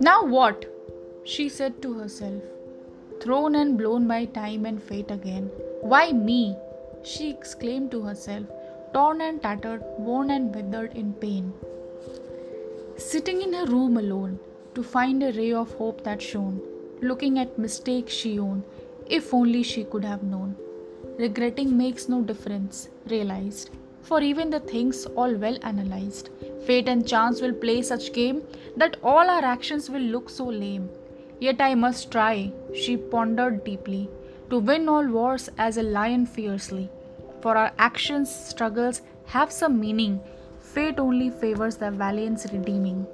Now what? she said to herself, thrown and blown by time and fate again. Why me? she exclaimed to herself, torn and tattered, worn and withered in pain. Sitting in her room alone, to find a ray of hope that shone, looking at mistakes she owned, if only she could have known. Regretting makes no difference, realized, for even the things all well analyzed. Fate and chance will play such game that all our actions will look so lame. Yet I must try, she pondered deeply, to win all wars as a lion fiercely. For our actions, struggles have some meaning. Fate only favors the valiant's redeeming.